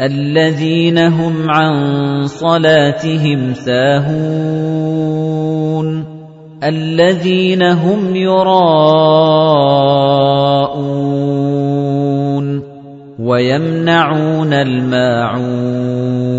الَّذِينَ هُمْ عَن صَلَاتِهِمْ سَاهُونَ الَّذِينَ هُمْ يُرَاءُونَ وَيَمْنَعُونَ الْمَاعُونَ